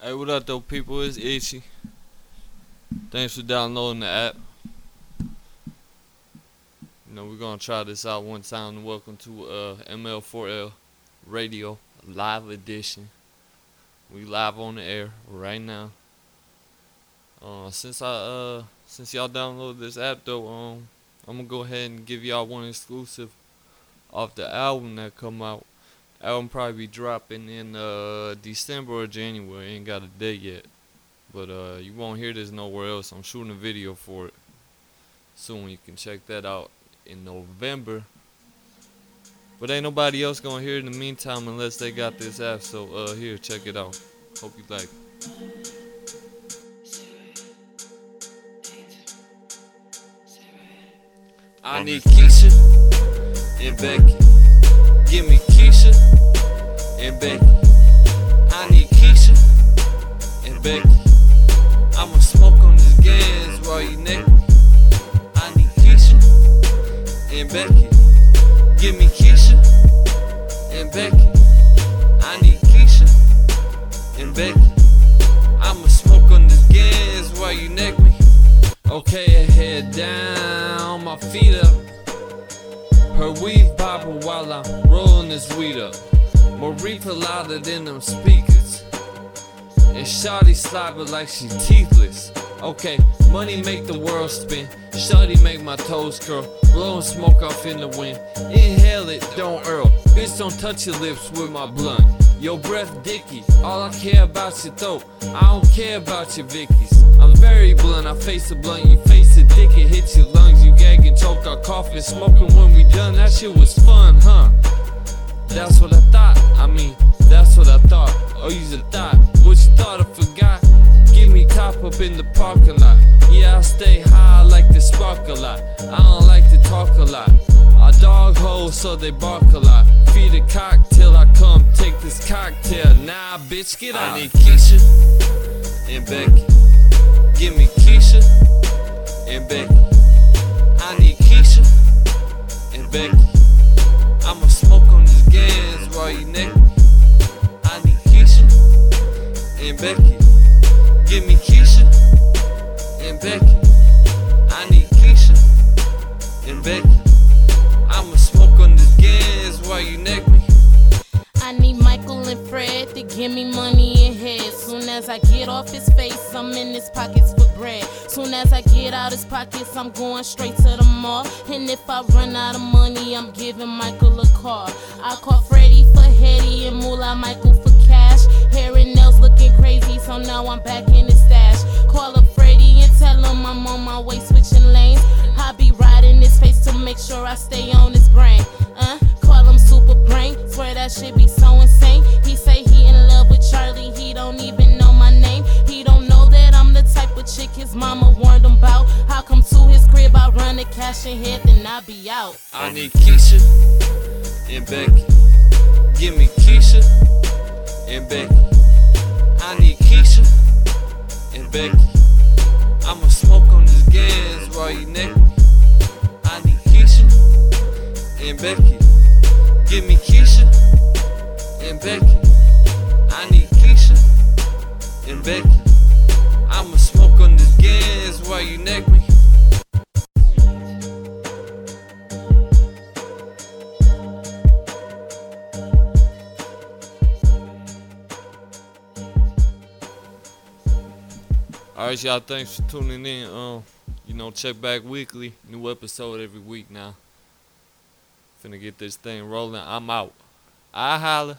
Hey, what up, though, people? It's Itchy. Thanks for downloading the app. You know, we're gonna try this out one time. Welcome to uh, ML4L Radio Live Edition. We live on the air right now. Uh, since I uh, since y'all downloaded this app, though, um, I'm gonna go ahead and give y'all one exclusive off the album that come out. Album probably be dropping in uh December or January. Ain't got a date yet, but uh you won't hear this nowhere else. I'm shooting a video for it soon. You can check that out in November. But ain't nobody else gonna hear it in the meantime unless they got this app. So uh here, check it out. Hope you like. it. I need Keisha and Becky. And. I need Keisha and Becky. I'ma smoke on this gas while you naked. I need Keisha and Becky. Give me Keisha and Becky. I need Keisha and Becky. I'ma smoke on this gas while you neck me. Okay, head down, my feet up. Her weave poppin' while I'm rolling this weed up. More reefer louder than them speakers. And Shawty slobber like she teethless. Okay, money make the world spin. Shawty make my toes curl. Blowing smoke off in the wind. Inhale it, don't earl. Bitch, don't touch your lips with my blunt. Your breath dicky. All I care about your throat. I don't care about your Vickies. I'm very blunt. I face a blunt. You face a dick. It hits your lungs. You gag and choke. I cough and smoking when we done. That shit was fun, huh? That's what I thought. Talk a lot. I dog holes, so they bark a lot. Feed a cocktail, I come take this cocktail. Nah, bitch, get out. I need Keisha and Becky. Give me Keisha and Becky. I need Keisha and Becky. I'ma smoke on this gas while you naked. I need Keisha and Becky. Give me Keisha and Becky. I need and Becky. I'ma smoke on this gas while you neck me. I need Michael and Fred to give me money and head. Soon as I get off his face, I'm in his pockets for bread. Soon as I get out his pockets, I'm going straight to the mall. And if I run out of money, I'm giving Michael a call. I call Freddie for Hetty and Moolah Michael for cash. Hair and nails looking crazy, so now I'm back in the stash. Call up I stay on his brain. Uh, call him super brain. Swear that shit be so insane. He say he in love with Charlie, he don't even know my name. He don't know that I'm the type of chick his mama warned him about. I come to his crib, I run the cash and hit, then I be out. I need Keisha and Becky. Give me Keisha and Becky. I need Keisha and Becky. I'ma smoke on this gas while you neck me. Alright, y'all. Thanks for tuning in. Um, you know, check back weekly. New episode every week now. Finna get this thing rolling. I'm out. I holla.